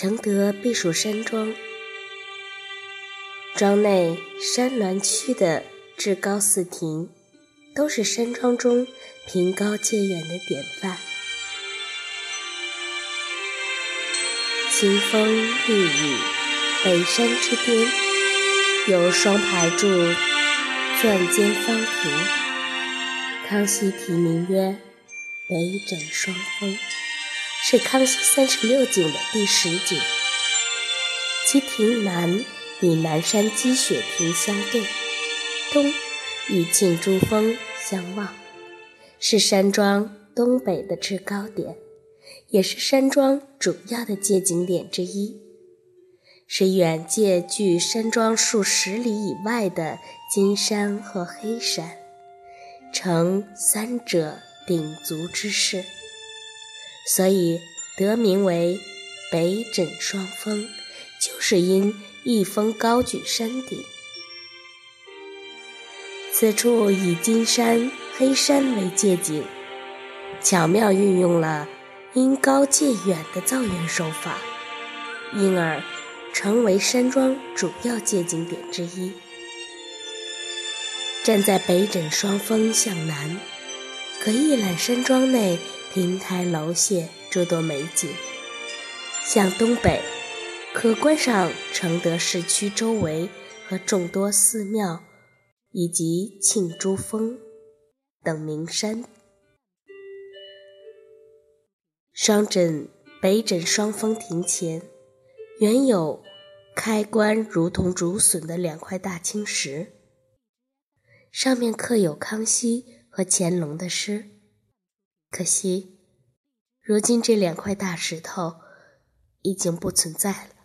承德避暑山庄，庄内山峦区的至高寺亭，都是山庄中凭高借远的典范。清风绿雨，北山之巅，有双排柱钻尖方亭，康熙题名曰“北枕双峰”。是康熙三十六景的第十景，其亭南与南山积雪亭相对，东与庆珠峰相望，是山庄东北的制高点，也是山庄主要的借景点之一，是远界距山庄数十里以外的金山和黑山，成三者鼎足之势。所以得名为北枕双峰，就是因一峰高举山顶。此处以金山、黑山为借景，巧妙运用了因高借远的造园手法，因而成为山庄主要借景点之一。站在北枕双峰向南，可一览山庄内。亭台楼榭诸多美景，向东北可观赏承德市区周围和众多寺庙，以及庆珠峰等名山。双枕北枕双峰亭前，原有开关如同竹笋的两块大青石，上面刻有康熙和乾隆的诗。可惜，如今这两块大石头已经不存在了。